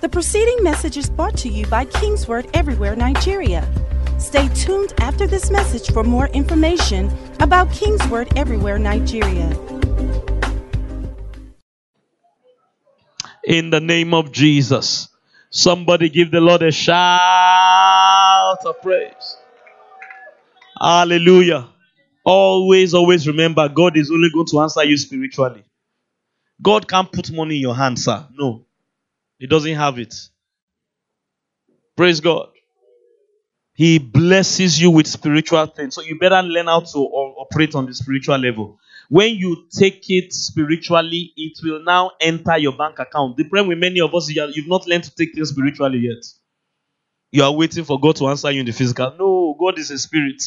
The preceding message is brought to you by Kingsword Everywhere Nigeria. Stay tuned after this message for more information about Kingsword Everywhere Nigeria. In the name of Jesus. Somebody give the Lord a shout of praise. Hallelujah. Always, always remember God is only going to answer you spiritually. God can't put money in your hand, sir. No. He doesn't have it. Praise God. He blesses you with spiritual things. So you better learn how to operate on the spiritual level. When you take it spiritually, it will now enter your bank account. The problem with many of us is you've not learned to take things spiritually yet. You are waiting for God to answer you in the physical. No, God is a spirit.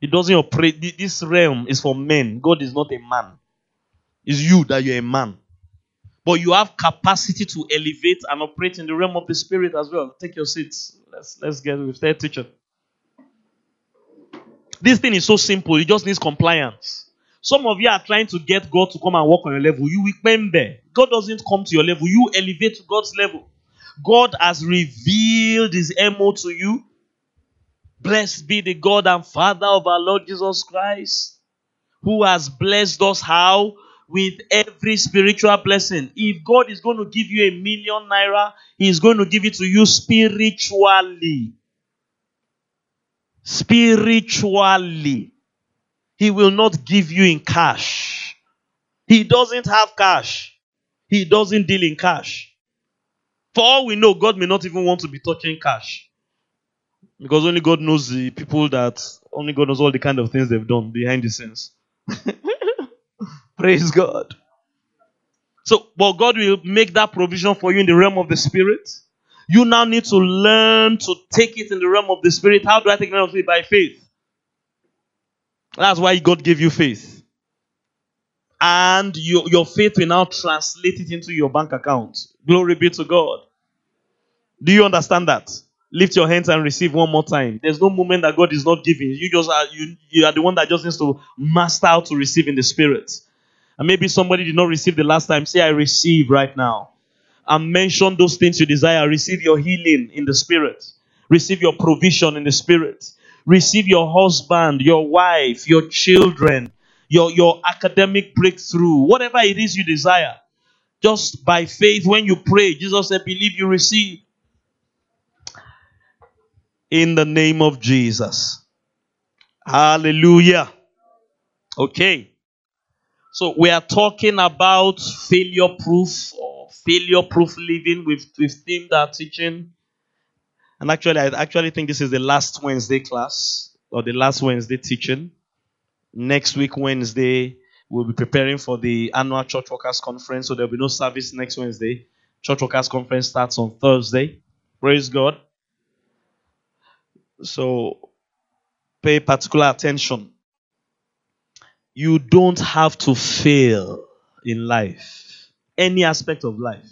He doesn't operate. This realm is for men. God is not a man. It's you that you're a man. But you have capacity to elevate and operate in the realm of the spirit as well. Take your seats. Let's let's get with that teacher. This thing is so simple. It just needs compliance. Some of you are trying to get God to come and work on your level. You remember. God doesn't come to your level. You elevate to God's level. God has revealed his MO to you. Blessed be the God and Father of our Lord Jesus Christ, who has blessed us how? With every spiritual blessing. If God is going to give you a million naira, He is going to give it to you spiritually. Spiritually. He will not give you in cash. He doesn't have cash. He doesn't deal in cash. For all we know, God may not even want to be touching cash. Because only God knows the people that, only God knows all the kind of things they've done behind the scenes. Praise God. So, but God will make that provision for you in the realm of the spirit. You now need to learn to take it in the realm of the spirit. How do I take it? By faith. That's why God gave you faith. And your, your faith will now translate it into your bank account. Glory be to God. Do you understand that? Lift your hands and receive one more time. There's no moment that God is not giving. You just are you, you are the one that just needs to master how to receive in the spirit. And maybe somebody did not receive the last time. Say, I receive right now. And mention those things you desire. Receive your healing in the spirit. Receive your provision in the spirit. Receive your husband, your wife, your children, your, your academic breakthrough, whatever it is you desire. Just by faith, when you pray, Jesus said, Believe you receive. In the name of Jesus. Hallelujah. Okay. So we are talking about failure proof or failure proof living. We've, we've themed our teaching. And actually, I actually think this is the last Wednesday class or the last Wednesday teaching. Next week, Wednesday, we'll be preparing for the annual Church Workers Conference. So there'll be no service next Wednesday. Church Workers Conference starts on Thursday. Praise God. So pay particular attention you don't have to fail in life, any aspect of life.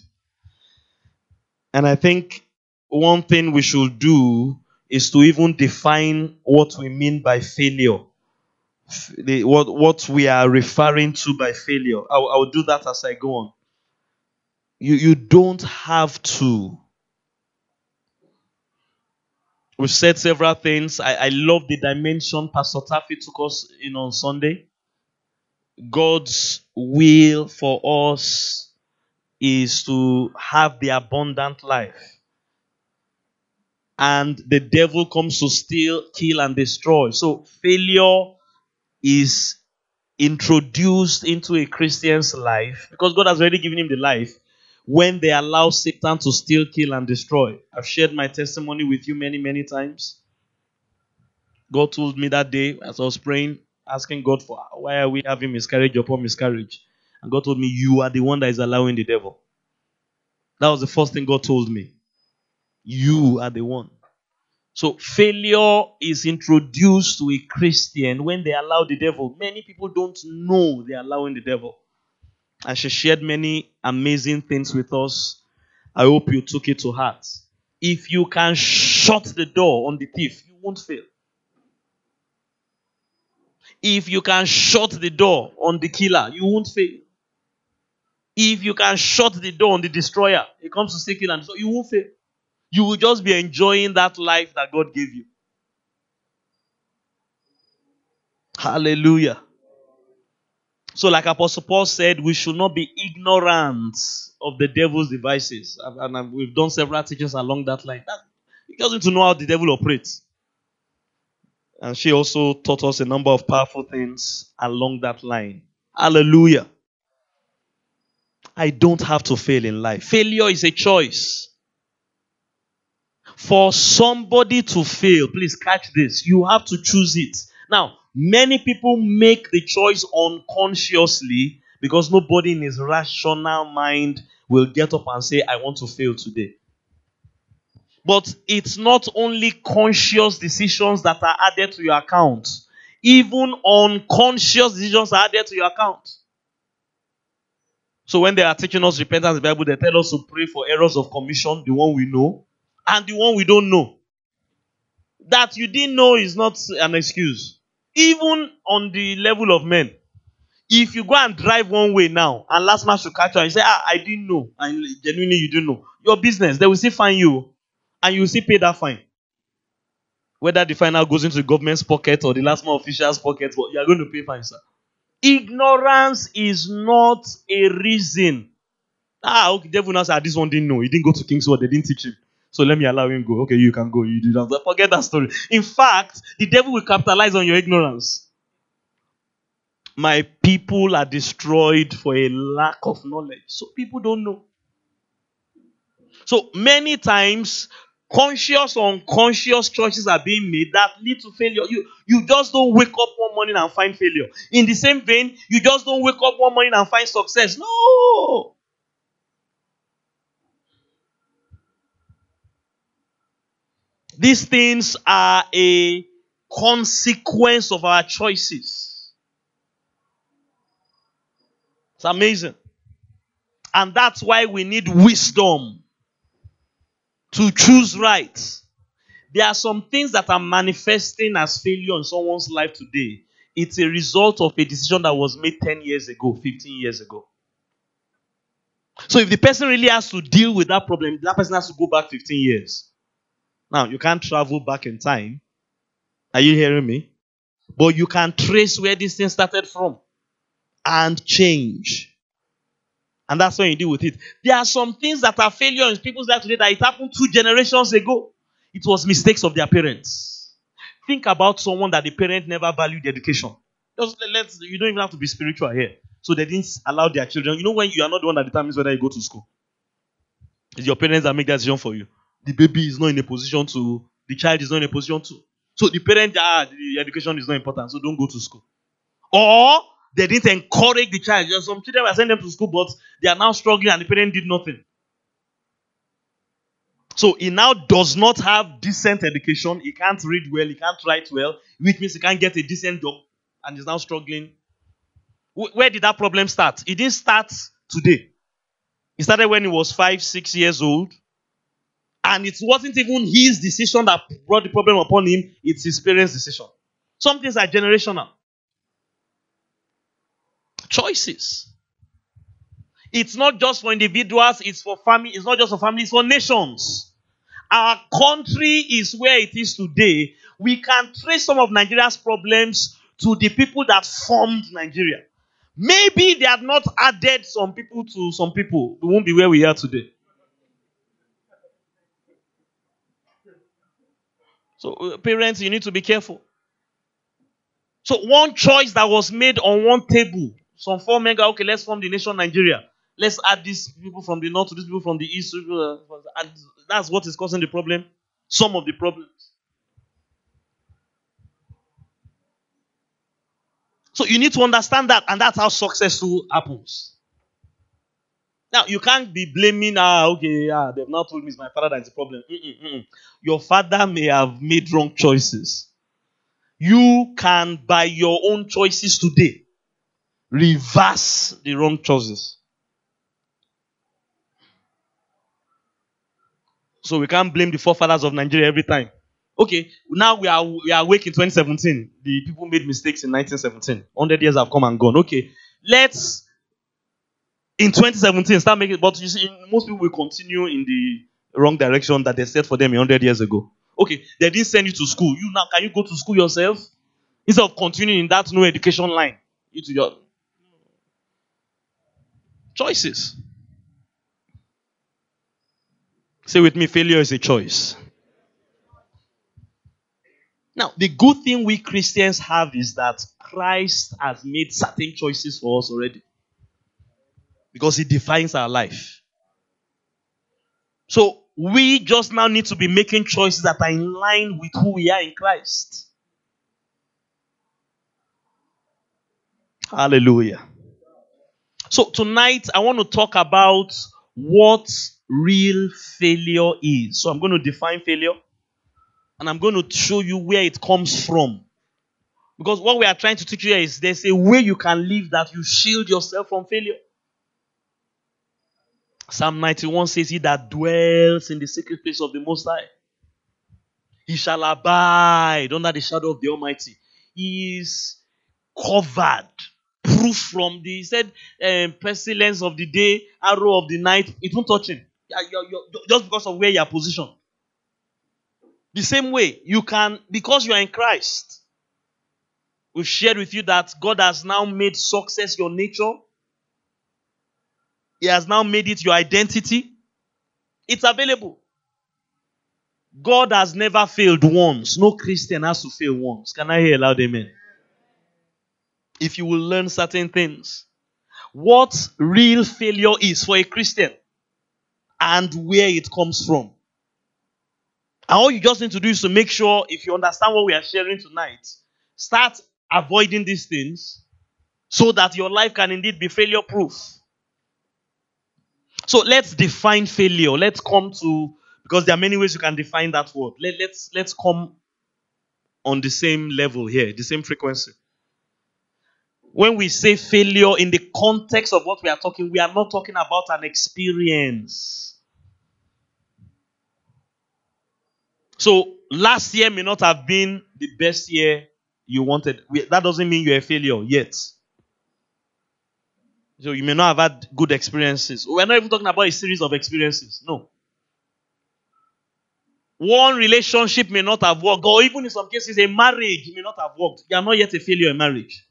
And I think one thing we should do is to even define what we mean by failure. The, what, what we are referring to by failure. I'll, I'll do that as I go on. You, you don't have to. We've said several things. I, I love the dimension Pastor Taffy took us in on Sunday. God's will for us is to have the abundant life. And the devil comes to steal, kill, and destroy. So failure is introduced into a Christian's life because God has already given him the life when they allow Satan to steal, kill, and destroy. I've shared my testimony with you many, many times. God told me that day as I was praying, asking God for why are we having miscarriage upon miscarriage? And God told me, You are the one that is allowing the devil. That was the first thing God told me. You are the one. So failure is introduced to a Christian when they allow the devil. Many people don't know they're allowing the devil. And she shared many amazing things with us. I hope you took it to heart. If you can shut the door on the thief, you won't fail. If you can shut the door on the killer, you won't fail. If you can shut the door on the destroyer, it comes to seeking and so you won't fail. You will just be enjoying that life that God gave you. Hallelujah. So, like Apostle Paul said, we should not be ignorant of the devil's devices. And we've done several teachings along that line. You just need to know how the devil operates. And she also taught us a number of powerful things along that line. Hallelujah. I don't have to fail in life. Failure is a choice. For somebody to fail, please catch this. You have to choose it. Now, many people make the choice unconsciously because nobody in his rational mind will get up and say, I want to fail today. But it's not only conscious decisions that are added to your account, even unconscious decisions are added to your account. So when they are teaching us repentance in the Bible, they tell us to pray for errors of commission, the one we know, and the one we don't know. That you didn't know is not an excuse. Even on the level of men. If you go and drive one way now, and LASTMA should catch you and you say, ah, I didn't know, and genuinely you didn't know, your business, they will still find you, and you still pay that fine. Whether the now goes into the government's pocket or the LASTMA official's pocket, but you are going to pay fine, sir. Ignorance is not a reason. Ah, okay, devil now said, ah, this one didn't know. He didn't go to Kingsword, they didn't teach him. So let me allow him go. Okay, you can go. You that. Forget that story. In fact, the devil will capitalize on your ignorance. My people are destroyed for a lack of knowledge. So people don't know. So many times, conscious or unconscious choices are being made that lead to failure. You, you just don't wake up one morning and find failure. In the same vein, you just don't wake up one morning and find success. No. These things are a consequence of our choices. It's amazing. And that's why we need wisdom to choose right. There are some things that are manifesting as failure in someone's life today. It's a result of a decision that was made 10 years ago, 15 years ago. So if the person really has to deal with that problem, that person has to go back 15 years. Now, you can't travel back in time. Are you hearing me? But you can trace where this thing started from and change. And that's when you deal with it. There are some things that are failure in people's life today that it happened two generations ago. It was mistakes of their parents. Think about someone that the parent never valued education. Just let's you don't even have to be spiritual here. So they didn't allow their children. You know when you are not the one that determines whether you go to school. It's your parents that make that decision for you the baby is not in a position to, the child is not in a position to. So the parent, ah, the education is not important, so don't go to school. Or they didn't encourage the child. Some children were sending them to school, but they are now struggling and the parent did nothing. So he now does not have decent education. He can't read well. He can't write well, which means he can't get a decent job and is now struggling. Where did that problem start? It didn't start today. It started when he was five, six years old. And it wasn't even his decision that brought the problem upon him, it's his parents' decision. Some things are generational. Choices. It's not just for individuals, it's for family, it's not just for families, it's for nations. Our country is where it is today. We can trace some of Nigeria's problems to the people that formed Nigeria. Maybe they had not added some people to some people, we won't be where we are today. So, uh, parents, you need to be careful. So, one choice that was made on one table, some four mega, okay, let's form the nation Nigeria. Let's add these people from the north to these people from the east. And that's what is causing the problem. Some of the problems. So you need to understand that, and that's how successful happens. Now, you can't be blaming, ah, okay, ah, they've now told me it's my father that's the problem. Mm-mm, mm-mm. Your father may have made wrong choices. You can, by your own choices today, reverse the wrong choices. So we can't blame the forefathers of Nigeria every time. Okay, now we are we are awake in 2017. The people made mistakes in 1917. 100 years have come and gone. Okay, let's in 2017, start making. But you see, most people will continue in the wrong direction that they set for them 100 years ago. Okay, they didn't send you to school. You now can you go to school yourself instead of continuing in that no education line? You to your choices. Say with me, failure is a choice. Now, the good thing we Christians have is that Christ has made certain choices for us already. Because he defines our life. So, we just now need to be making choices that are in line with who we are in Christ. Hallelujah. So, tonight I want to talk about what real failure is. So, I'm going to define failure and I'm going to show you where it comes from. Because what we are trying to teach you here is there's a way you can live that you shield yourself from failure. Psalm 91 says, He that dwells in the secret place of the Most High, he shall abide under the shadow of the Almighty. He is covered, proof from the, he said, um, pestilence of the day, arrow of the night. It won't touch him. You're, you're, just because of where you are positioned. The same way, you can, because you are in Christ, we've shared with you that God has now made success your nature. He has now made it your identity. It's available. God has never failed once. No Christian has to fail once. Can I hear a loud amen? If you will learn certain things, what real failure is for a Christian and where it comes from. And all you just need to do is to make sure, if you understand what we are sharing tonight, start avoiding these things so that your life can indeed be failure proof. So let's define failure. Let's come to because there are many ways you can define that word. Let, let's let's come on the same level here, the same frequency. When we say failure in the context of what we are talking, we are not talking about an experience. So last year may not have been the best year you wanted. That doesn't mean you're a failure yet. So you may not have had good experiences. We're not even talking about a series of experiences. No. One relationship may not have worked, or even in some cases, a marriage may not have worked. You are not yet a failure in marriage.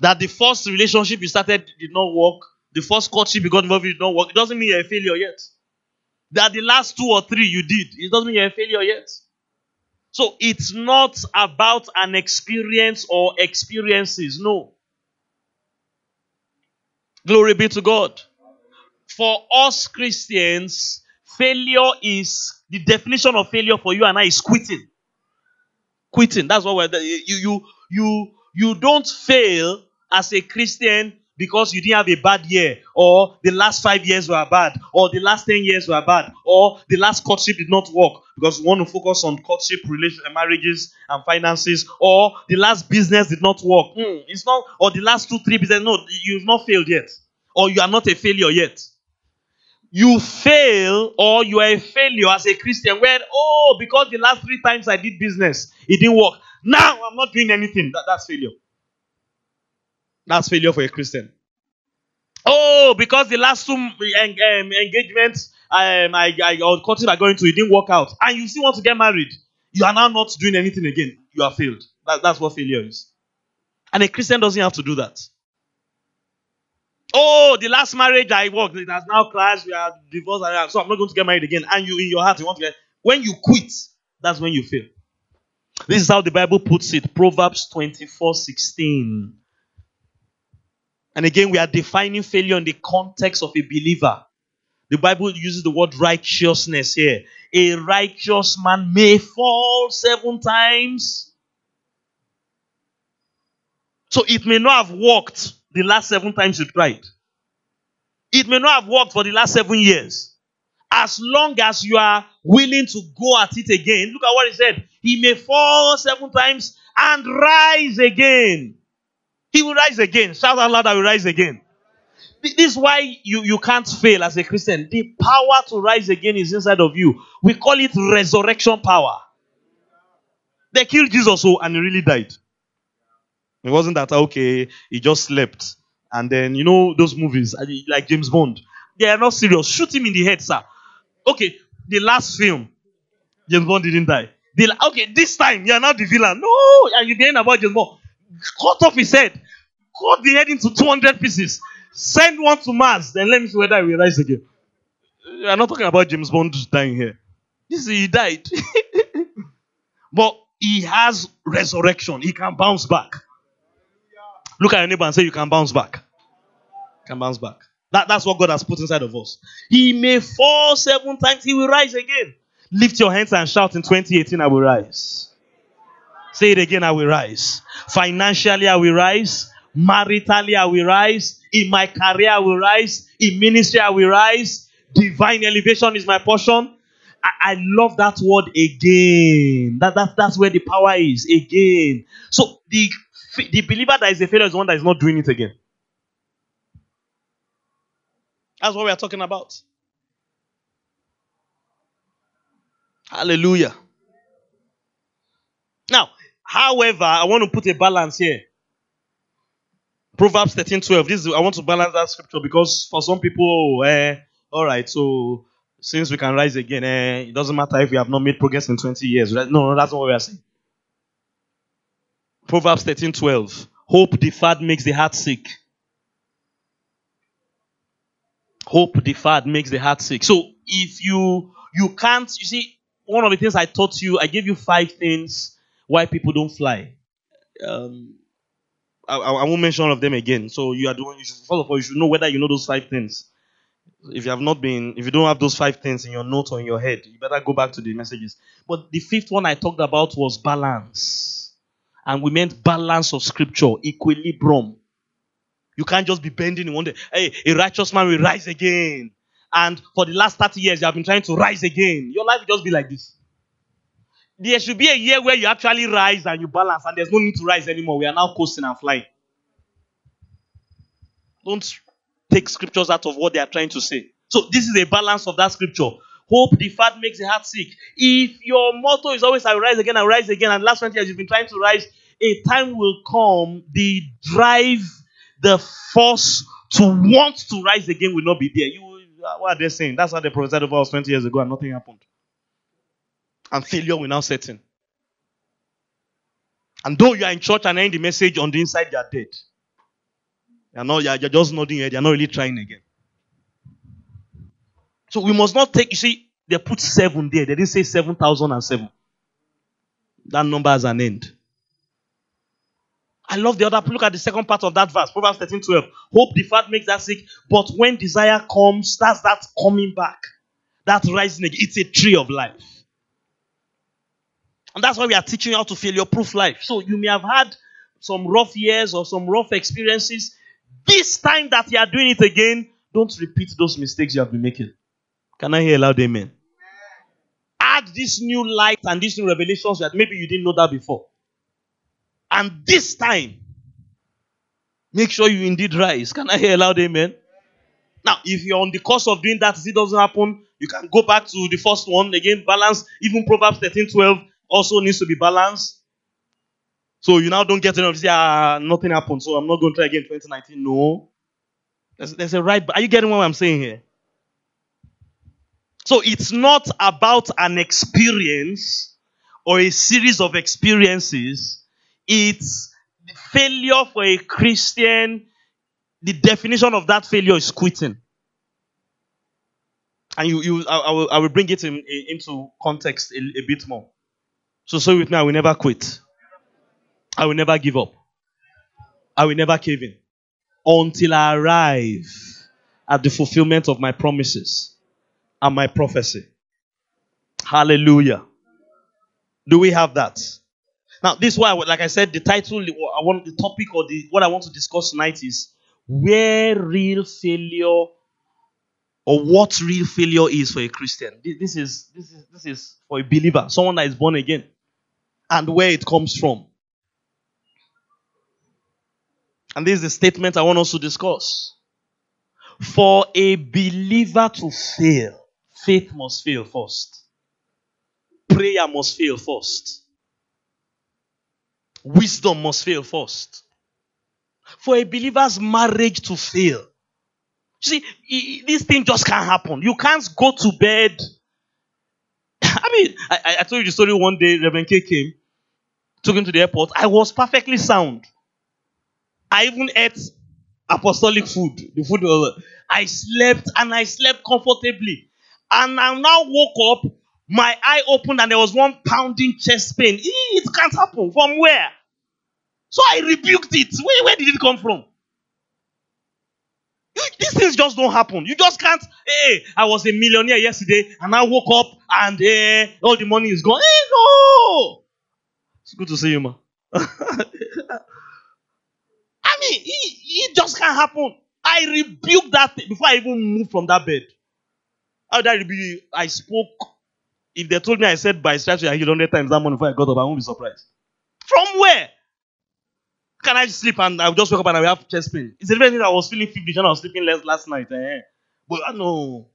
That the first relationship you started did not work, the first courtship you got involved did not work, it doesn't mean you're a failure yet that the last two or three you did, it doesn't mean you're a failure yet. So it's not about an experience or experiences. No. Glory be to God. For us Christians, failure is the definition of failure for you and I is quitting. Quitting. That's what we're you you you you don't fail as a Christian because you didn't have a bad year, or the last five years were bad, or the last 10 years were bad, or the last courtship did not work because we want to focus on courtship, relation, marriages, and finances, or the last business did not work. Mm, it's not, or the last two, three business. No, you've not failed yet, or you are not a failure yet. You fail, or you are a failure as a Christian when, oh, because the last three times I did business, it didn't work. Now I'm not doing anything. That, that's failure. That's failure for a Christian. Oh, because the last two um, engagements um, I, I, or are going to, it didn't work out. And you still want to get married. You are now not doing anything again. You are failed. That, that's what failure is. And a Christian doesn't have to do that. Oh, the last marriage I worked, it has now crashed. We are divorced. So I'm not going to get married again. And you, in your heart, you want to get. When you quit, that's when you fail. This is how the Bible puts it Proverbs 24 16. And again, we are defining failure in the context of a believer. The Bible uses the word righteousness here. A righteous man may fall seven times. So it may not have worked the last seven times you tried. It may not have worked for the last seven years. As long as you are willing to go at it again, look at what he said. He may fall seven times and rise again. He will rise again. Shout out loud, I will rise again. This is why you, you can't fail as a Christian. The power to rise again is inside of you. We call it resurrection power. They killed Jesus, oh, and he really died. It wasn't that, okay, he just slept. And then, you know, those movies, like James Bond, they are not serious. Shoot him in the head, sir. Okay, the last film, James Bond didn't die. The, okay, this time, you're not the villain. No, and you're hearing about James Bond. Cut off his head. Cut the head into 200 pieces. Send one to Mars. Then let me see whether he will rise again. I'm not talking about James Bond dying here. This is, he died. but he has resurrection. He can bounce back. Look at your neighbor and say, You can bounce back. can bounce back. That, that's what God has put inside of us. He may fall seven times, he will rise again. Lift your hands and shout in 2018, I will rise. Say it again, I will rise. Financially, I will rise. Maritally, I will rise. In my career, I will rise. In ministry, I will rise. Divine elevation is my portion. I, I love that word again. That, that, that's where the power is. Again. So the, the believer that is a failure is the one that is not doing it again. That's what we are talking about. Hallelujah. Now, however, I want to put a balance here. Proverbs 13 12. This is, I want to balance that scripture because for some people, eh, all right, so since we can rise again, eh, it doesn't matter if we have not made progress in 20 years. Right? No, no, that's not what we are saying. Proverbs 13 12. Hope deferred makes the heart sick. Hope deferred makes the heart sick. So if you you can't, you see, one of the things I taught you, I gave you five things why people don't fly. Um, I, I, won't mention all of them again. So you are doing. You should, first of all, you should know whether you know those five things. If you have not been, if you don't have those five things in your note or in your head, you better go back to the messages. But the fifth one I talked about was balance, and we meant balance of scripture, equilibrium. You can't just be bending in one day. Hey, a righteous man will rise again. And for the last 30 years, you have been trying to rise again. Your life will just be like this. There should be a year where you actually rise and you balance, and there's no need to rise anymore. We are now coasting and flying. Don't take scriptures out of what they are trying to say. So, this is a balance of that scripture. Hope deferred makes the heart sick. If your motto is always I rise again, I rise again, and last 20 years you've been trying to rise, a time will come, the drive, the force to want to rise again will not be there. You, uh, what are they saying? That's how they prophesied over us 20 years ago, and nothing happened and failure will now set in. And though you are in church and hearing the message on the inside, you are dead. You're, not, you're, you're just nodding head, you're not really trying again. So we must not take, you see, they put seven there. They didn't say 7,007. That number has an end. I love the other. Look at the second part of that verse, Proverbs 13 12. Hope deferred makes that sick, but when desire comes, that's that coming back. That rising again. It's a tree of life. And that's why we are teaching you how to failure proof life. So you may have had some rough years or some rough experiences. This time that you are doing it again, don't repeat those mistakes you have been making. Can I hear a loud amen? Add this new light and these new revelations that maybe you didn't know that before. And this time, make sure you indeed rise. Can I hear a loud amen? Now, if you're on the course of doing that, if it doesn't happen, you can go back to the first one again, balance, even Proverbs 13 12 also needs to be balanced. So you now don't get enough. Say, ah, nothing happened, so I'm not going to try again 2019. No. There's, there's a right. Are you getting what I'm saying here? So it's not about an experience or a series of experiences. It's the failure for a Christian. The definition of that failure is quitting. And you, you, I, I will, I will bring it in, in, into context a, a bit more. So say with me, I will never quit. I will never give up. I will never cave in until I arrive at the fulfillment of my promises and my prophecy. Hallelujah. Do we have that? Now, this is why, like I said, the title, I want the topic or the what I want to discuss tonight is where real failure or what real failure is for a Christian. This is this is this is for a believer, someone that is born again and where it comes from. And this is the statement I want us to discuss. For a believer to fail, faith must fail first. Prayer must fail first. Wisdom must fail first. for a believer's marriage to fail. See, this thing just can't happen. You can't go to bed. I mean, I, I told you the story one day. Reverend K came, took him to the airport. I was perfectly sound. I even ate apostolic food. The food was. I slept and I slept comfortably. And I now woke up, my eye opened, and there was one pounding chest pain. It can't happen. From where? So I rebuked it. Where, where did it come from? These things just don't happen. You just can't. Hey, I was a millionaire yesterday and I woke up and uh, all the money is gone. Hey, no! It's good to see you, man. I mean, it, it just can't happen. I rebuked that thing before I even moved from that bed. How did I rebuke? I spoke. If they told me I said by strategy I healed 100 times that morning before I got up, I won't be surprised. From where? Can I sleep and I'll just wake up and I have chest pain? It's the very thing I was feeling feverish and I was sleeping less last night. Eh? But I know.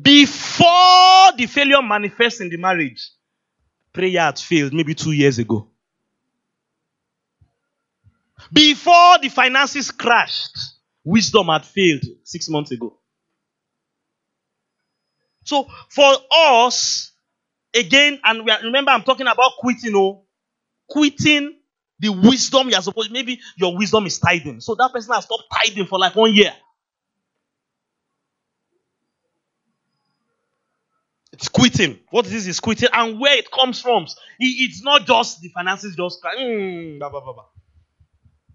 Before the failure manifests in the marriage, prayer had failed maybe two years ago. Before the finances crashed, wisdom had failed six months ago. So for us, again, and are, remember I'm talking about quitting, oh, quitting the wisdom you're supposed maybe your wisdom is tithing. So that person has stopped tithing for like one year. It's quitting. What this is quitting and where it comes from. It's not just the finances just mm, blah, blah, blah,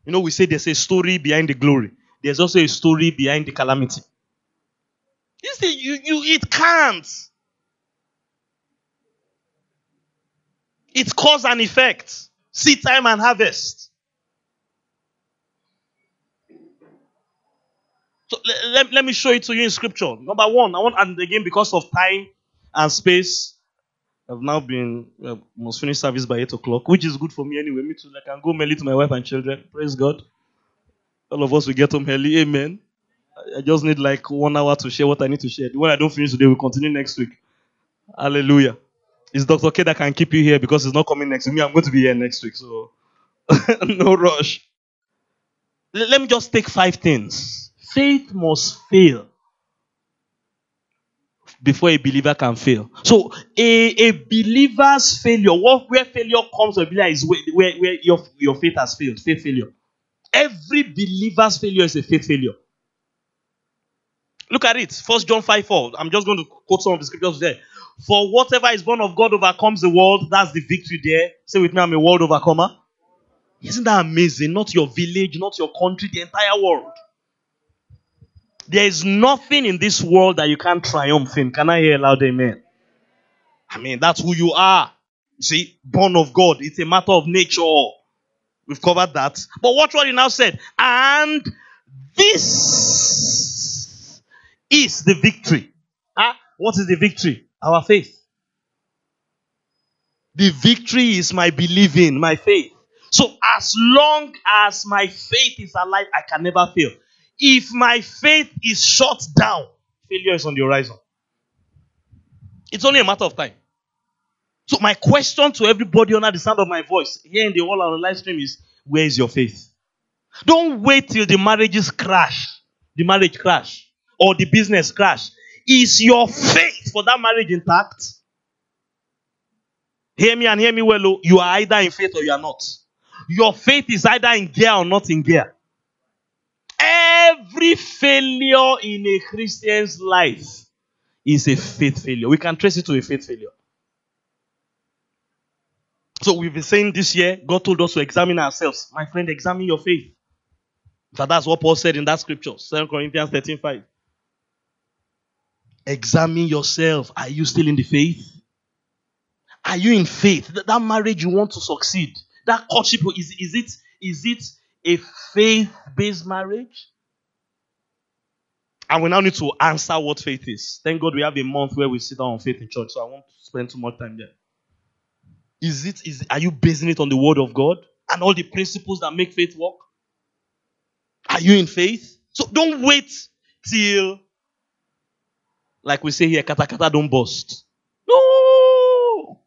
You know, we say there's a story behind the glory. There's also a story behind the calamity. You see, you, you it can't. It's cause and effect. Seed time and harvest. So let, let me show it to you in scripture. Number one, I want, and again, because of time and space, I've now been, uh, must finish service by 8 o'clock, which is good for me anyway. Me too. I can go early to my wife and children. Praise God. All of us will get home early. Amen. I just need like one hour to share what I need to share. When I don't finish today, we'll continue next week. Hallelujah. It's Dr. K that can keep you here because he's not coming next week. Me, I'm going to be here next week, so no rush. Let me just take five things. Faith must fail before a believer can fail. So a, a believer's failure, what where failure comes to a believer is where, where, where your, your faith has failed. Faith failure. Every believer's failure is a faith failure. Look at it. First John 5 4. I'm just going to quote some of the scriptures there. For whatever is born of God overcomes the world. That's the victory there. Say with me, I'm a world overcomer. Isn't that amazing? Not your village, not your country, the entire world. There is nothing in this world that you can't triumph in. Can I hear a loud amen? I mean, that's who you are. You see, born of God. It's a matter of nature. We've covered that. But watch what he now said. And this is the victory. Huh? What is the victory? Our faith. The victory is my believing, my faith. So as long as my faith is alive, I can never fail. If my faith is shut down, failure is on the horizon. It's only a matter of time. So my question to everybody under the sound of my voice here in the whole the live stream is, where is your faith? Don't wait till the marriages crash, the marriage crash, or the business crash. Is your faith for that marriage intact? Hear me and hear me well. Oh. You are either in faith or you are not. Your faith is either in gear or not in gear. Every failure in a Christian's life is a faith failure. We can trace it to a faith failure. So we've been saying this year, God told us to examine ourselves. My friend, examine your faith. That's what Paul said in that scripture, 2 Corinthians 13 5. Examine yourself. Are you still in the faith? Are you in faith? That, that marriage you want to succeed. That courtship, is, is it is it a faith-based marriage? And we now need to answer what faith is. Thank God we have a month where we sit down on faith in church, so I won't spend too much time there. Is it is are you basing it on the word of God and all the principles that make faith work? Are you in faith? So don't wait till like we say here, kata kata don't bust. No.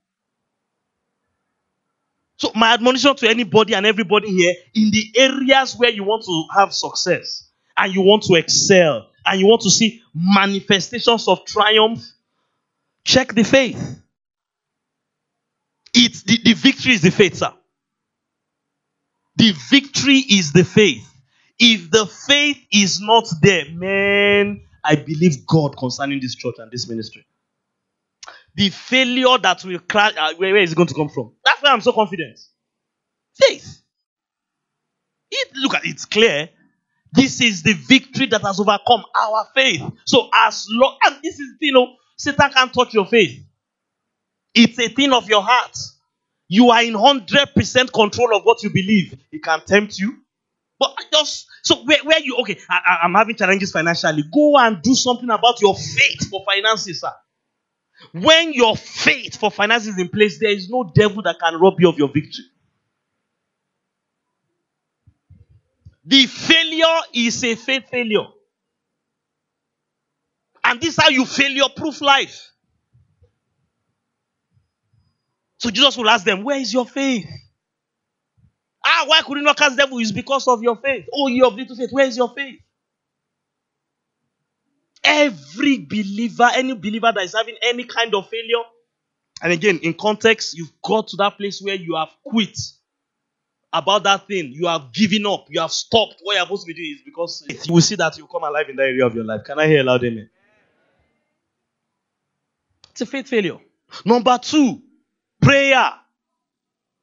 So, my admonition to anybody and everybody here in the areas where you want to have success and you want to excel and you want to see manifestations of triumph, check the faith. It's the, the victory is the faith, sir. The victory is the faith. If the faith is not there, man, I believe God concerning this church and this ministry. The failure that will crash, uh, where, where is it going to come from? That's why I'm so confident. Faith. It, look at it, it's clear. This is the victory that has overcome our faith. So as long and this is you know, Satan can't touch your faith. It's a thing of your heart. You are in 100% control of what you believe. He can tempt you. But just, so where, where you, okay, I, am having challenges financially. Go and do something about your faith for finances, sir. When your faith for finances is in place, there is no devil that can rob you of your victory. The failure is a faith failure. And this is how you failure proof life. So Jesus will ask them, Where is your faith? Ah, why could you not cast devil? It's because of your faith. Oh, you have little faith. Where is your faith? Every believer, any believer that is having any kind of failure, and again, in context, you've got to that place where you have quit about that thing. You have given up. You have stopped. What you're supposed to be doing is because you will see that you come alive in that area of your life. Can I hear a loud amen? It's a faith failure. Number two, Prayer.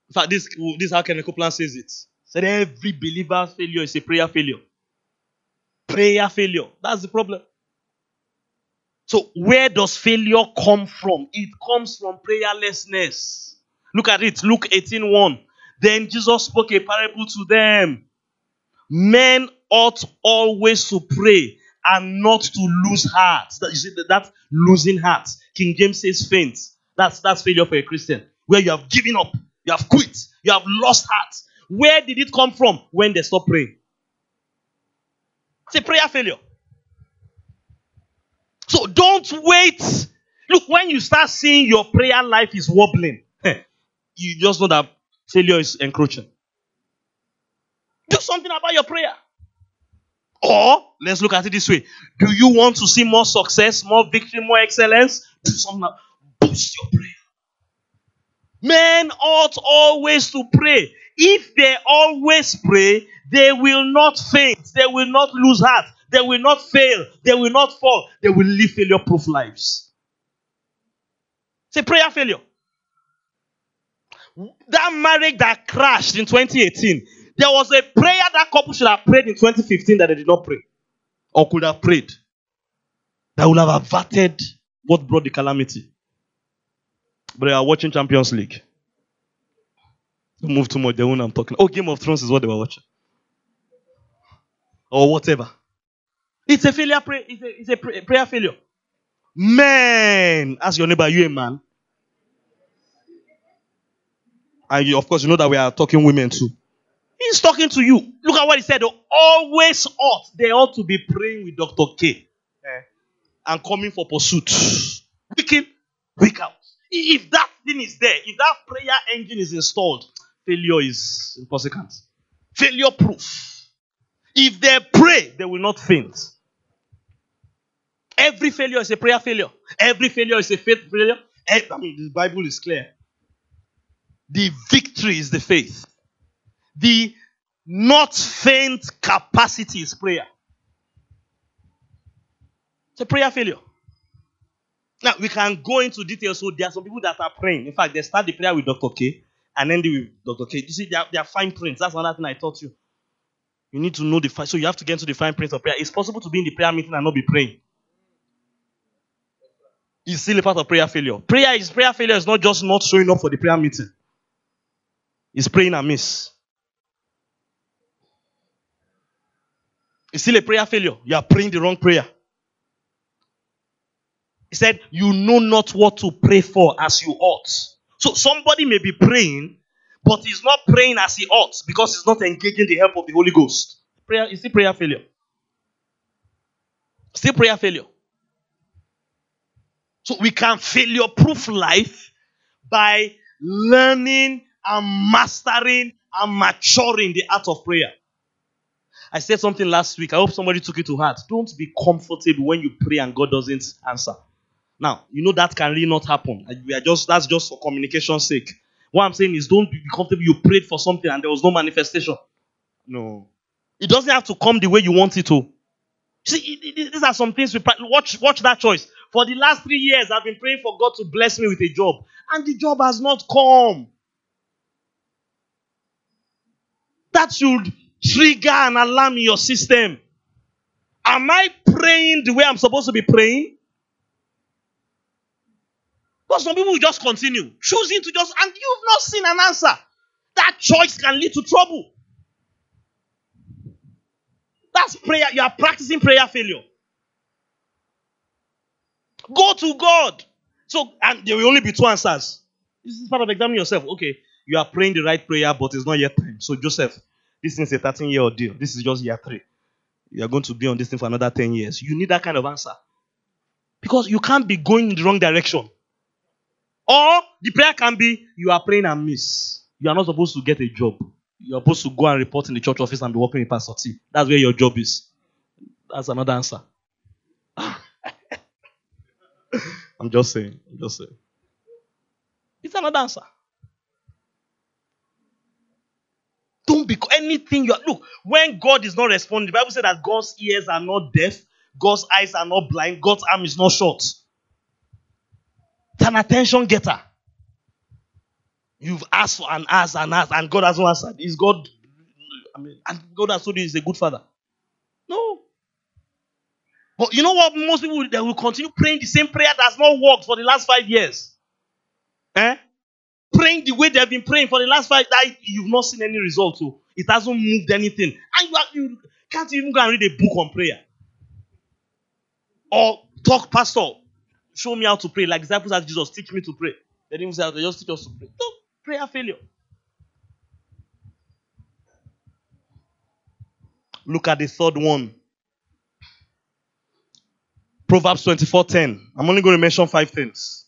In fact, this, this is how Kenneth Copeland says it. Said every believer's failure is a prayer failure. Prayer failure. That's the problem. So, where does failure come from? It comes from prayerlessness. Look at it. Luke 18 1. Then Jesus spoke a parable to them. Men ought always to pray and not to lose heart. That, you see, that losing heart. King James says faint. That's that's failure for a Christian. Where you have given up, you have quit, you have lost heart. Where did it come from? When they stop praying. It's a prayer failure. So don't wait. Look, when you start seeing your prayer life is wobbling, eh, you just know that failure is encroaching. Do something about your prayer. Or let's look at it this way: Do you want to see more success, more victory, more excellence? Do something boost your prayer. Men ought always to pray. If they always pray, they will not faint. They will not lose heart. They will not fail. They will not fall. They will live failure proof lives. Say prayer failure. That marriage that crashed in 2018, there was a prayer that couple should have prayed in 2015 that they did not pray or could have prayed that would have averted what brought the calamity. But they are watching Champions League. Don't move too much. The one I'm talking. Oh, Game of Thrones is what they were watching, or whatever. It's a failure. Pray, it's a, it's a pray, prayer failure. Man, ask your neighbor. You a man? And you, of course, you know that we are talking women too. He's talking to you. Look at what he said. Always ought. They ought to be praying with Dr. K. Eh, and coming for pursuit. Week in, week out. If that thing is there, if that prayer engine is installed, failure is impossible. Failure proof. If they pray, they will not faint. Every failure is a prayer failure. Every failure is a faith failure. Eh, I mean, the Bible is clear. The victory is the faith. The not faint capacity is prayer. It's a prayer failure. Now we can go into details. So there are some people that are praying. In fact, they start the prayer with Dr. K and end with Dr. K. You see, they are, they are fine prints. That's another thing I taught you. You need to know the so you have to get into the fine print of prayer. It's possible to be in the prayer meeting and not be praying. It's still a part of prayer failure. Prayer is prayer failure is not just not showing up for the prayer meeting. It's praying amiss. It's still a prayer failure. You are praying the wrong prayer. He said, You know not what to pray for as you ought. So somebody may be praying, but he's not praying as he ought because he's not engaging the help of the Holy Ghost. Prayer is still prayer failure. Still prayer failure. So we can failure proof life by learning and mastering and maturing the art of prayer. I said something last week. I hope somebody took it to heart. Don't be comfortable when you pray and God doesn't answer. Now, you know that can really not happen. We are just that's just for communication's sake. What I'm saying is don't be comfortable. You prayed for something and there was no manifestation. No. It doesn't have to come the way you want it to. See, these are some things we watch. Watch that choice. For the last three years, I've been praying for God to bless me with a job, and the job has not come. That should trigger an alarm in your system. Am I praying the way I'm supposed to be praying? But some people will just continue, choosing to just, and you've not seen an answer. That choice can lead to trouble. That's prayer. You are practicing prayer failure. Go to God. So, and there will only be two answers. This is part of examining yourself. Okay, you are praying the right prayer, but it's not yet time. So, Joseph, this is a 13 year deal. This is just year three. You are going to be on this thing for another 10 years. You need that kind of answer. Because you can't be going in the wrong direction. Or the prayer can be you are praying and miss. You are not supposed to get a job. You are supposed to go and report in the church office and be working in Pastor T. That's where your job is. That's another answer. I'm just saying. I'm just saying. It's another answer. Don't be anything you are. Look, when God is not responding, the Bible said that God's ears are not deaf, God's eyes are not blind, God's arm is not short. It's an attention getter. You've asked for and asked and asked, and God has not answered. Is God, I mean, and God has told you he's a good father. No. But you know what? Most people they will continue praying the same prayer that's not worked for the last five years. Eh? Praying the way they've been praying for the last five that you've not seen any result. So it hasn't moved anything. And you, are, you can't even go and read a book on prayer. Or talk, Pastor, show me how to pray. Like disciples asked Jesus, teach me to pray. They didn't say, they just teach us to pray. No, prayer failure. Look at the third one. Proverbs 24:10. I'm only going to mention five things.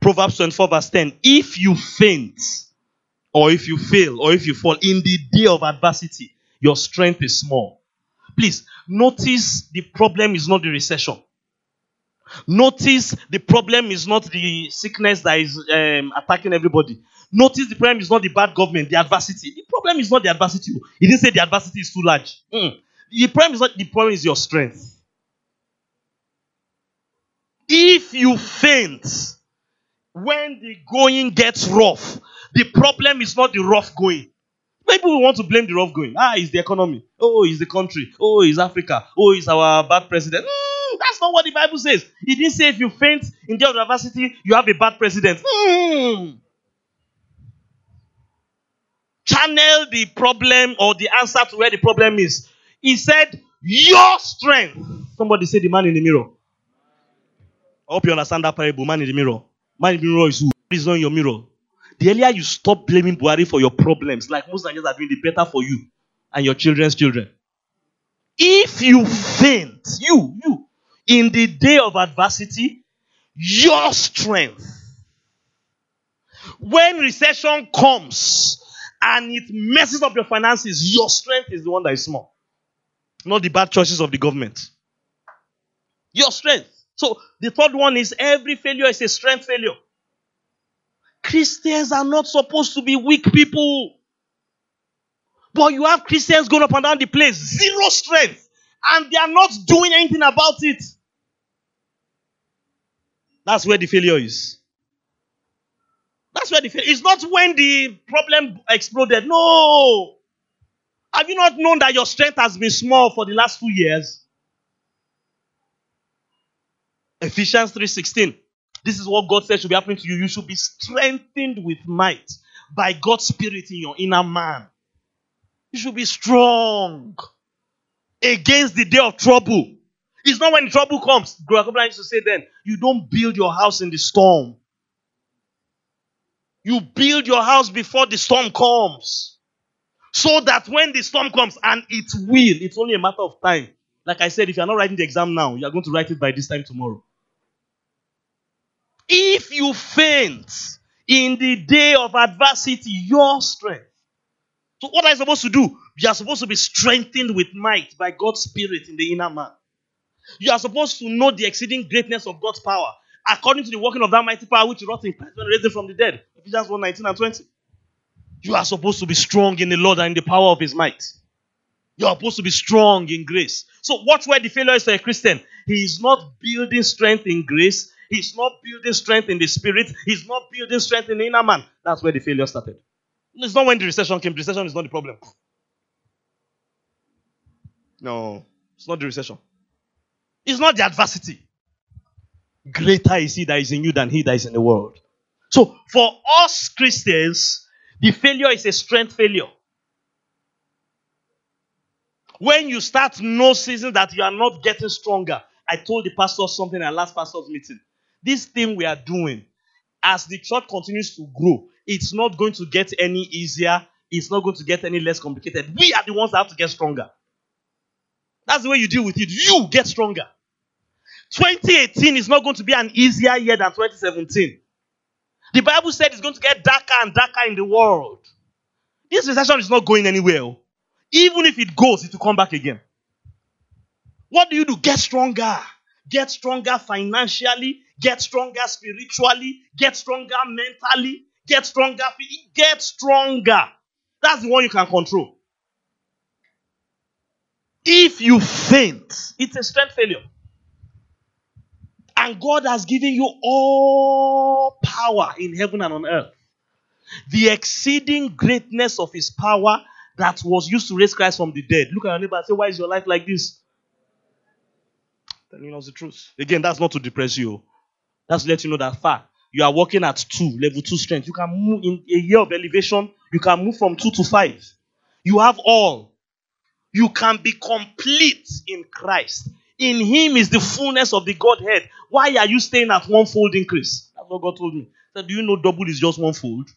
Proverbs 24, verse 10. If you faint, or if you fail, or if you fall in the day of adversity, your strength is small. Please notice the problem is not the recession. Notice the problem is not the sickness that is um, attacking everybody. Notice the problem is not the bad government, the adversity. The problem is not the adversity. He didn't say the adversity is too large. Mm. The problem is not the problem is your strength. If you faint when the going gets rough, the problem is not the rough going. People want to blame the rough going. Ah, it's the economy. Oh, it's the country. Oh, it's Africa. Oh, it's our bad president. Mm, what the Bible says. It didn't say if you faint in the adversity, you have a bad president. Mm. Channel the problem or the answer to where the problem is. He said, Your strength. Somebody say the man in the mirror. I hope you understand that parable. Man in the mirror. Man in the mirror is who? Is in your mirror. The earlier you stop blaming Buhari for your problems, like most Nigerians are doing, the better for you and your children's children. If you faint, you, you, in the day of adversity, your strength. When recession comes and it messes up your finances, your strength is the one that is small. Not the bad choices of the government. Your strength. So the third one is every failure is a strength failure. Christians are not supposed to be weak people. But you have Christians going up and down the place, zero strength, and they are not doing anything about it. That's where the failure is. That's where the failure is. not when the problem exploded. No. Have you not known that your strength has been small for the last two years? Ephesians 3:16. This is what God says should be happening to you. You should be strengthened with might by God's Spirit in your inner man. You should be strong against the day of trouble. It's not when trouble comes. Greg used to say then, you don't build your house in the storm. You build your house before the storm comes. So that when the storm comes, and it will, it's only a matter of time. Like I said, if you're not writing the exam now, you're going to write it by this time tomorrow. If you faint In the day of adversity, your strength. So, what are you supposed to do? You are supposed to be strengthened with might by God's Spirit in the inner man. You are supposed to know the exceeding greatness of God's power according to the working of that mighty power which wrought in Christ when raised him from the dead. Ephesians 1 19 and 20. You are supposed to be strong in the Lord and in the power of his might. You are supposed to be strong in grace. So, watch where the failure is for a Christian. He is not building strength in grace, he's not building strength in the spirit, he's not building strength in the inner man. That's where the failure started. It's not when the recession came, the recession is not the problem. No, it's not the recession. It's not the adversity. Greater is he that is in you than he that is in the world. So, for us Christians, the failure is a strength failure. When you start noticing that you are not getting stronger, I told the pastor something at last pastor's meeting. This thing we are doing, as the church continues to grow, it's not going to get any easier. It's not going to get any less complicated. We are the ones that have to get stronger. That's the way you deal with it. You get stronger. 2018 is not going to be an easier year than 2017. The Bible said it's going to get darker and darker in the world. This recession is not going anywhere. Even if it goes, it will come back again. What do you do? Get stronger. Get stronger financially. Get stronger spiritually. Get stronger mentally. Get stronger. Get stronger. That's the one you can control. If you faint, it's a strength failure. And God has given you all power in heaven and on earth. The exceeding greatness of his power that was used to raise Christ from the dead. Look at your neighbor and say, Why is your life like this? Then you know the truth. Again, that's not to depress you. That's to let you know that far. You are working at two, level two strength. You can move in a year of elevation, you can move from two to five. You have all. You can be complete in Christ. In him is the fullness of the Godhead. Why are you staying at one fold increase? That's what God told me. He said, Do you know double is just one fold?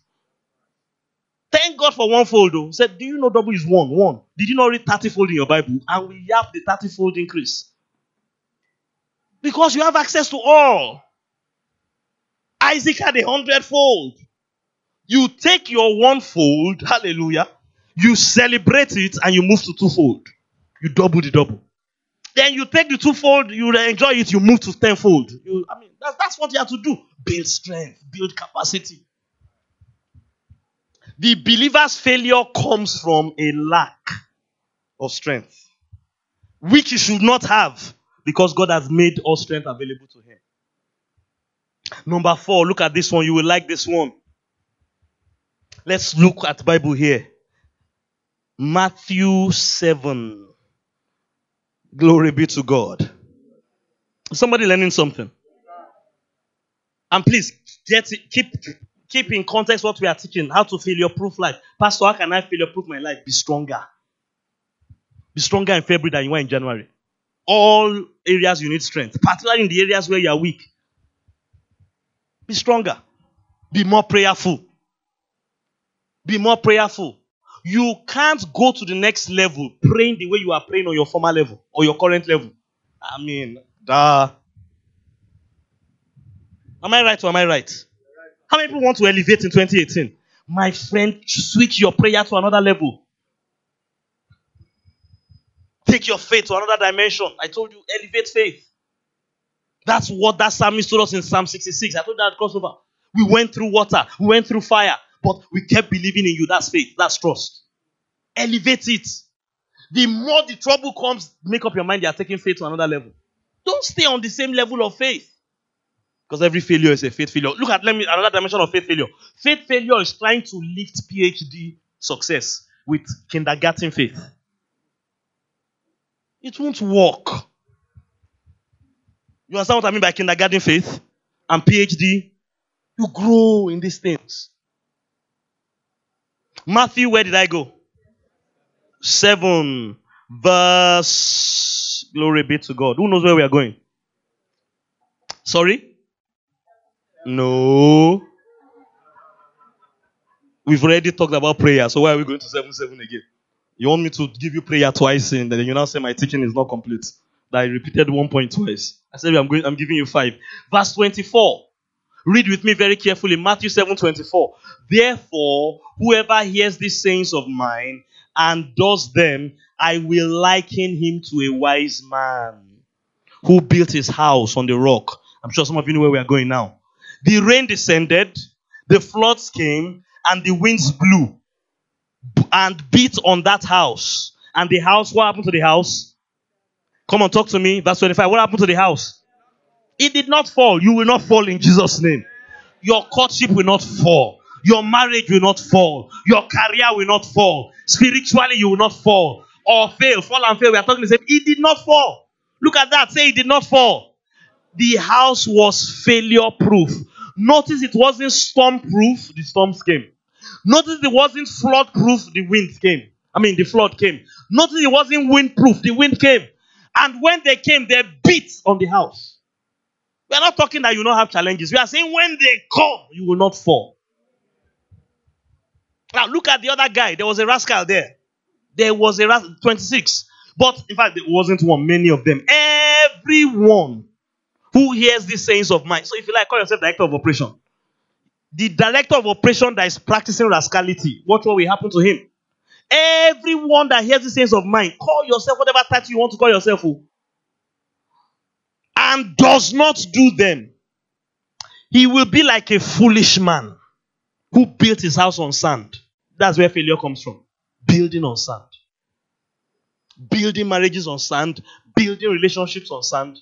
Thank God for one fold though. He said, Do you know double is one? One. Did you not read 30 fold in your Bible? And we have the 30 fold increase. Because you have access to all. Isaac had a hundredfold. You take your one fold, hallelujah, you celebrate it and you move to twofold. You double the double. Then you take the twofold, you enjoy it, you move to tenfold. You, I mean, that's, that's what you have to do. Build strength, build capacity. The believer's failure comes from a lack of strength, which he should not have because God has made all strength available to him. Number four, look at this one. You will like this one. Let's look at Bible here. Matthew 7. Glory be to God. Somebody learning something. And please get it, keep keep in context what we are teaching. How to failure proof life. Pastor, how can I failure proof my life? Be stronger. Be stronger in February than you were in January. All areas you need strength, particularly in the areas where you are weak. Be stronger. Be more prayerful. Be more prayerful. You can't go to the next level praying the way you are praying on your former level or your current level. I mean, duh. Am I right or am I right? How many people want to elevate in 2018? My friend, switch your prayer to another level. Take your faith to another dimension. I told you, elevate faith. That's what that psalmist told us in Psalm 66. I told that crossover. We went through water, we went through fire, but we kept believing in you. That's faith, that's trust. Elevate it. The more the trouble comes, make up your mind you are taking faith to another level. Don't stay on the same level of faith. Because every failure is a faith failure. Look at let me another dimension of faith failure. Faith failure is trying to lift PhD success with kindergarten faith. It won't work. You understand what I mean by kindergarten faith and PhD? You grow in these things. Matthew, where did I go? 7 verse glory be to God. Who knows where we are going? Sorry? No. We've already talked about prayer, so why are we going to 7 7 again? You want me to give you prayer twice and then you now say my teaching is not complete. That I repeated one point twice. I said I'm going I'm giving you five. Verse 24. Read with me very carefully Matthew 7 24. Therefore, whoever hears these sayings of mine and does them, I will liken him to a wise man who built his house on the rock. I'm sure some of you know where we are going now. The rain descended, the floods came, and the winds blew and beat on that house. And the house, what happened to the house? Come on, talk to me. Verse 25. What happened to the house? It did not fall. You will not fall in Jesus' name. Your courtship will not fall. Your marriage will not fall. Your career will not fall. Spiritually, you will not fall or fail. Fall and fail. We are talking the same. It did not fall. Look at that. Say it did not fall. The house was failure proof. Notice it wasn't storm proof. The storms came. Notice it wasn't flood proof. The wind came. I mean, the flood came. Notice it wasn't wind proof. The wind came. And when they came, they beat on the house. We are not talking that you don't have challenges. We are saying when they come, you will not fall. Now look at the other guy. There was a rascal there. There was a rascal, 26. But in fact, there wasn't one, many of them. Everyone who hears these sayings of mine. So if you like, call yourself director of operation. The director of operation that is practicing rascality, what will happen to him. Everyone that hears these sayings of mine, call yourself whatever title you want to call yourself, oh, and does not do them, he will be like a foolish man who built his house on sand. That's where failure comes from. Building on sand. Building marriages on sand, building relationships on sand,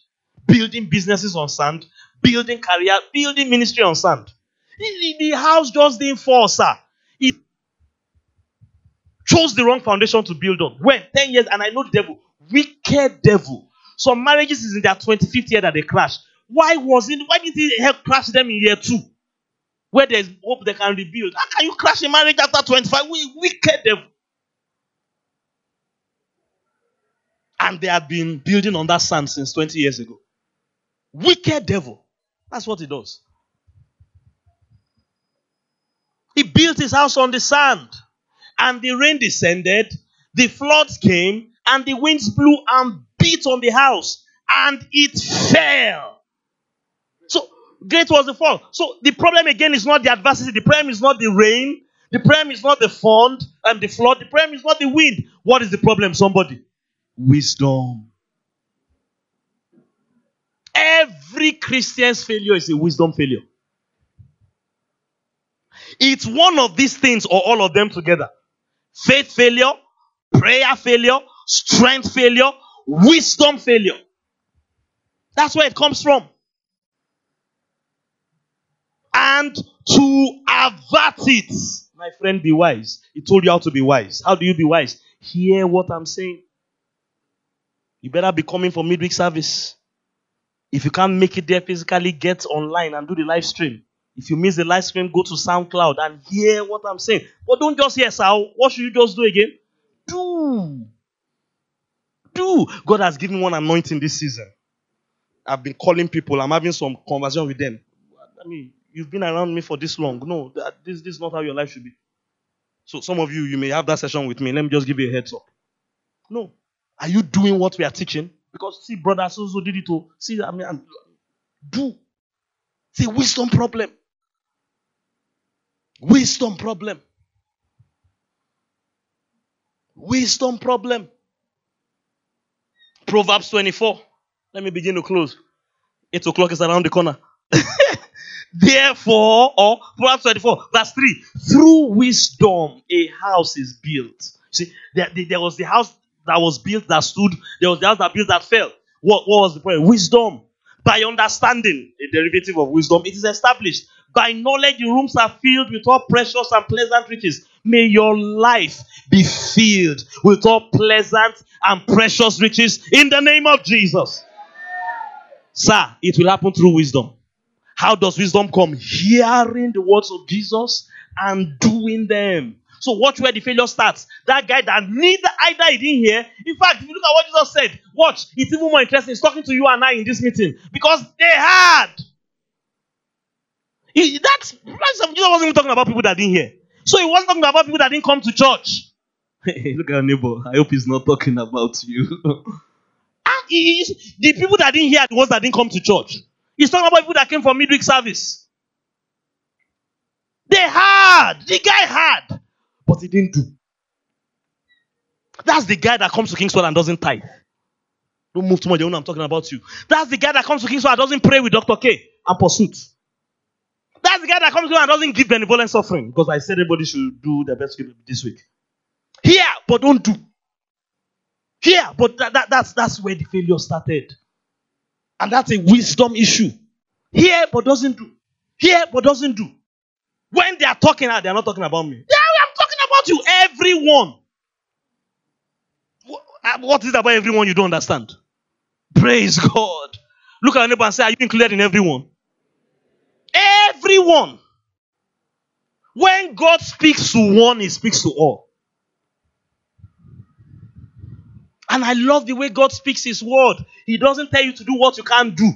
building businesses on sand, building career, building ministry on sand. The, house just didn't fall, sir. Chose the wrong foundation to build on. When? 10 years, and I know the devil. Wicked devil. Some marriages is in their 25th year that they crash. Why was it? Why didn't he help crash them in year two? Where there's hope they can rebuild. How can you crash a marriage after 25? We wicked devil. And they have been building on that sand since 20 years ago. Wicked devil. That's what he does. He built his house on the sand. And the rain descended, the floods came, and the winds blew and beat on the house, and it fell. So great was the fall. So the problem again is not the adversity, the problem is not the rain, the problem is not the fund and the flood, the problem is not the wind. What is the problem, somebody? Wisdom. Every Christian's failure is a wisdom failure. It's one of these things or all of them together. Faith failure, prayer failure, strength failure, wisdom failure. That's where it comes from. And to avert it, my friend, be wise. He told you how to be wise. How do you be wise? Hear what I'm saying. You better be coming for midweek service. If you can't make it there physically, get online and do the live stream. If you miss the live stream, go to SoundCloud and hear what I'm saying. But don't just hear, sir. What should you just do again? Do. Do. God has given one anointing this season. I've been calling people. I'm having some conversation with them. I mean, you've been around me for this long. No, that, this, this is not how your life should be. So some of you, you may have that session with me. Let me just give you a heads up. No. Are you doing what we are teaching? Because see, brothers also did it to see. I mean, do. See, wisdom problem. Wisdom problem. Wisdom problem. Proverbs 24. Let me begin to close. 8 o'clock is around the corner. Therefore, or Proverbs 24, verse 3 through wisdom a house is built. See, there, there was the house that was built that stood, there was the house that built that fell. What, what was the point? Wisdom. By understanding, a derivative of wisdom, it is established. By knowledge, the rooms are filled with all precious and pleasant riches. May your life be filled with all pleasant and precious riches in the name of Jesus. Sir, it will happen through wisdom. How does wisdom come? Hearing the words of Jesus and doing them. So watch where the failure starts. That guy that neither either he didn't hear. In fact, if you look at what Jesus said, watch, it's even more interesting. He's talking to you and I in this meeting because they had. He, that's, Jesus wasn't even talking about people that didn't hear. So he wasn't talking about people that didn't come to church. look at your neighbor. I hope he's not talking about you. and ah, he, the people that didn't hear the ones that didn't come to church. He's talking about people that came for midweek service. They had. The guy had. But he didn't do. That's the guy that comes to Kingsword and doesn't tithe. Don't move too much. You know I'm talking about you. That's the guy that comes to Kingsword and doesn't pray with Dr. K and pursuit. That's the guy that comes to and doesn't give benevolence offering because I said everybody should do their best this week. Here, but don't do. Here, but that, that, that's, that's where the failure started. And that's a wisdom issue. Here, but doesn't do. Here, but doesn't do. When they are talking out, they are not talking about me. Yeah, I'm talking about you. Everyone. Uh, what is it about everyone you don't understand? Praise God. Look at your neighbor and say, Are you included in everyone? Everyone. When God speaks to one, He speaks to all. And I love the way God speaks His word. He doesn't tell you to do what you can't do.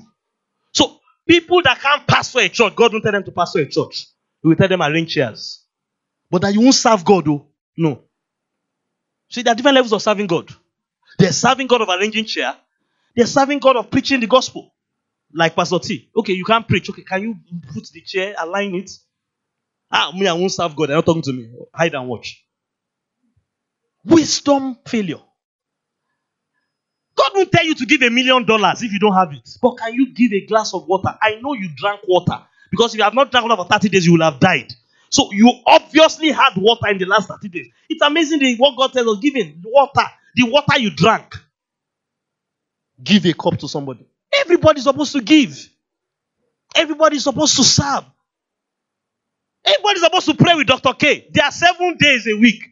So, people that can't pastor a church, God won't tell them to pastor a church. He will tell them arrange chairs. But that you won't serve God, though. No. See, there are different levels of serving God. They're serving God of arranging chair. They're serving God of preaching the gospel. Like Pastor T. Okay, you can't preach. Okay, can you put the chair, align it? Ah, me, I won't serve God. They're not talking to me. Hide and watch. Wisdom failure. God won't tell you to give a million dollars if you don't have it. But can you give a glass of water? I know you drank water. Because if you have not drank water for 30 days, you will have died. So you obviously had water in the last 30 days. It's amazing what God tells us giving water, the water you drank. Give a cup to somebody. Everybody's supposed to give. Everybody's supposed to serve. Everybody's supposed to pray with Dr. K. There are seven days a week.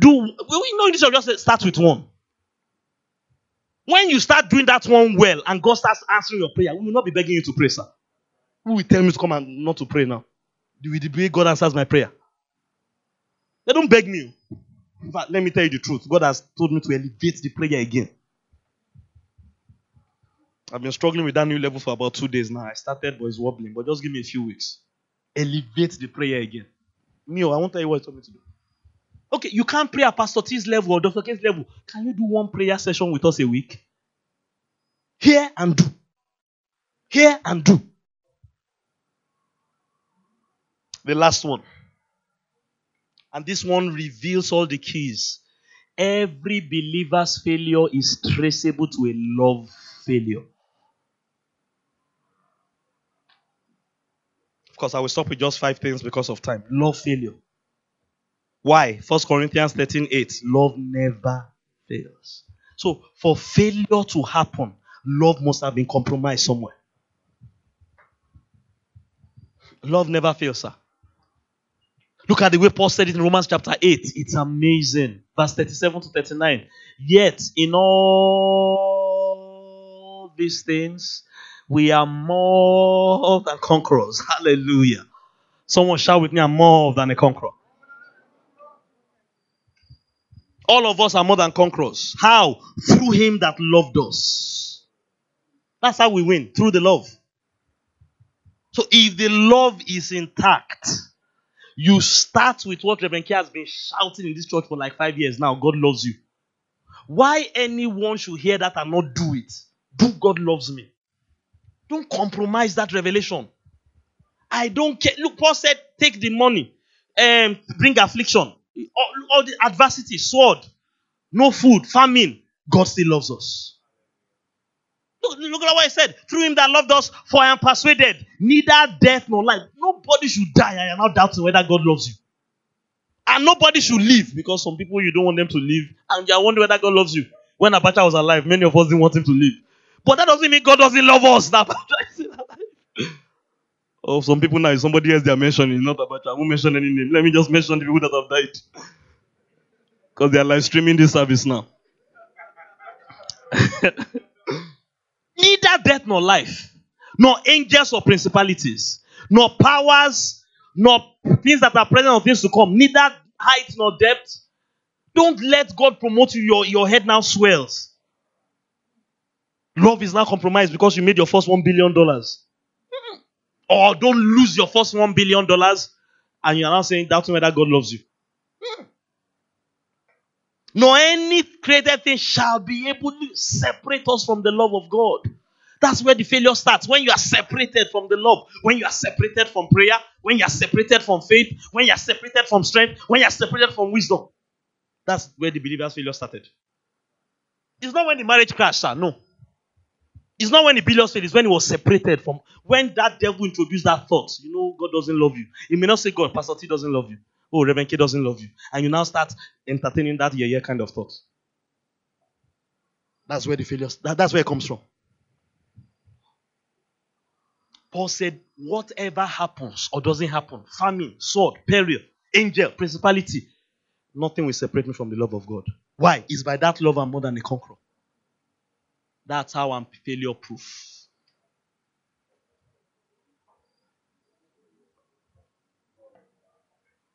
Do we know this? Just start with one. When you start doing that one well and God starts answering your prayer, we will not be begging you to pray, sir. Who will tell me to come and not to pray now? Do we way God answers my prayer? They don't beg me. Fact, let me tell you the truth. God has told me to elevate the prayer again. I've been struggling with that new level for about two days now. I started, but it's wobbling. But just give me a few weeks. Elevate the prayer again. Me, oh, I won't tell you what you told me to do. Okay, you can't pray at Pastor T's level or Dr. K's level. Can you do one prayer session with us a week? Hear and do. Hear and do. The last one. And this one reveals all the keys. Every believer's failure is traceable to a love failure. Of course, I will stop with just five things because of time. Love failure. Why? First Corinthians 13 8. Love never fails. So, for failure to happen, love must have been compromised somewhere. Love never fails, sir. Look at the way Paul said it in Romans chapter 8. It's amazing. Verse 37 to 39. Yet, in all these things, we are more than conquerors. Hallelujah. Someone shout with me, I'm more than a conqueror. All of us are more than conquerors. How? Through him that loved us. That's how we win, through the love. So if the love is intact, you start with what Reverend K has been shouting in this church for like five years now God loves you. Why anyone should hear that and not do it? Do God loves me. Don't compromise that revelation. I don't care. Look, Paul said, take the money and um, bring affliction. All, all the adversity, sword, no food, famine. God still loves us. Look, look at what I said. Through him that loved us, for I am persuaded, neither death nor life. Nobody should die. I am not doubting whether God loves you. And nobody should live because some people you don't want them to live, and you are wondering whether God loves you. When Abacha was alive, many of us didn't want him to live. But that doesn't mean God doesn't love us. Oh, some people now, somebody else they are mentioning, not Abacha. I won't mention any name. Let me just mention the people that have died. Because they are live streaming this service now. Neither death nor life, nor angels or principalities, nor powers, nor things that are present or things to come, neither height nor depth. Don't let God promote you, your, your head now swells. Love is now compromised because you made your first one billion dollars. Or don't lose your first one billion dollars and you're now saying, doubting whether God loves you. No, any created thing shall be able to separate us from the love of God. That's where the failure starts. When you are separated from the love, when you are separated from prayer, when you are separated from faith, when you are separated from strength, when you are separated from wisdom. That's where the believer's failure started. It's not when the marriage crashed, sir. No. It's not when the billions failed, it's when he was separated from when that devil introduced that thought. You know, God doesn't love you. He may not say God, Pastor T doesn't love you. Oh, Reverend K doesn't love you. And you now start entertaining that yeah, yeah kind of thought. That's where the failure that, that's where it comes from. Paul said, whatever happens or doesn't happen, famine, sword, peril, angel, principality, nothing will separate me from the love of God. Why? It's by that love I'm more than a conqueror. That's how I'm failure proof.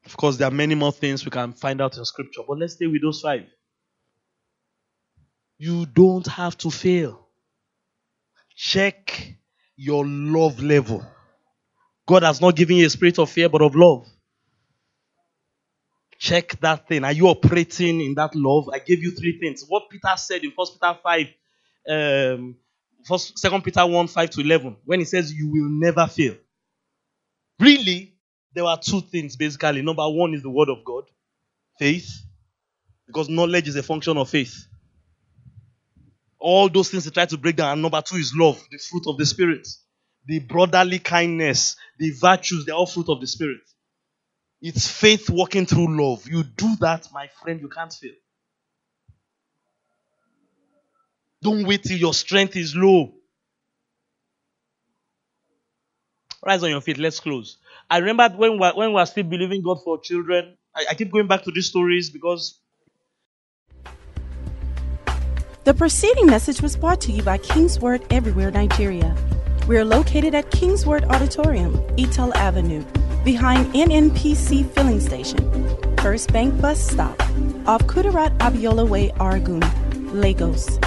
Of course, there are many more things we can find out in scripture, but let's stay with those five. You don't have to fail. Check your love level. God has not given you a spirit of fear, but of love. Check that thing. Are you operating in that love? I gave you three things. What Peter said in First Peter 5, um, First, Second Peter 1, 5 to 11, when he says you will never fail. Really, there are two things basically. Number one is the word of God, faith, because knowledge is a function of faith. All those things they try to break down. And number two is love, the fruit of the Spirit. The brotherly kindness, the virtues, they're all fruit of the Spirit. It's faith working through love. You do that, my friend, you can't fail. Don't wait till your strength is low. Rise on your feet. Let's close. I remember when we when we were still believing God for children. I, I keep going back to these stories because. The preceding message was brought to you by Kingsword Everywhere Nigeria. We are located at Kingsword Auditorium, Etel Avenue, behind NNPC Filling Station, First Bank Bus Stop, off Kudirat Abiola Way, Oregun, Lagos.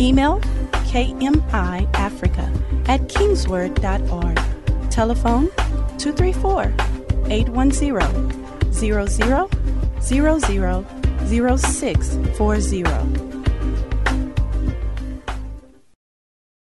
Email kmiafrica at kingsword.org. Telephone 234 810 0000 0640.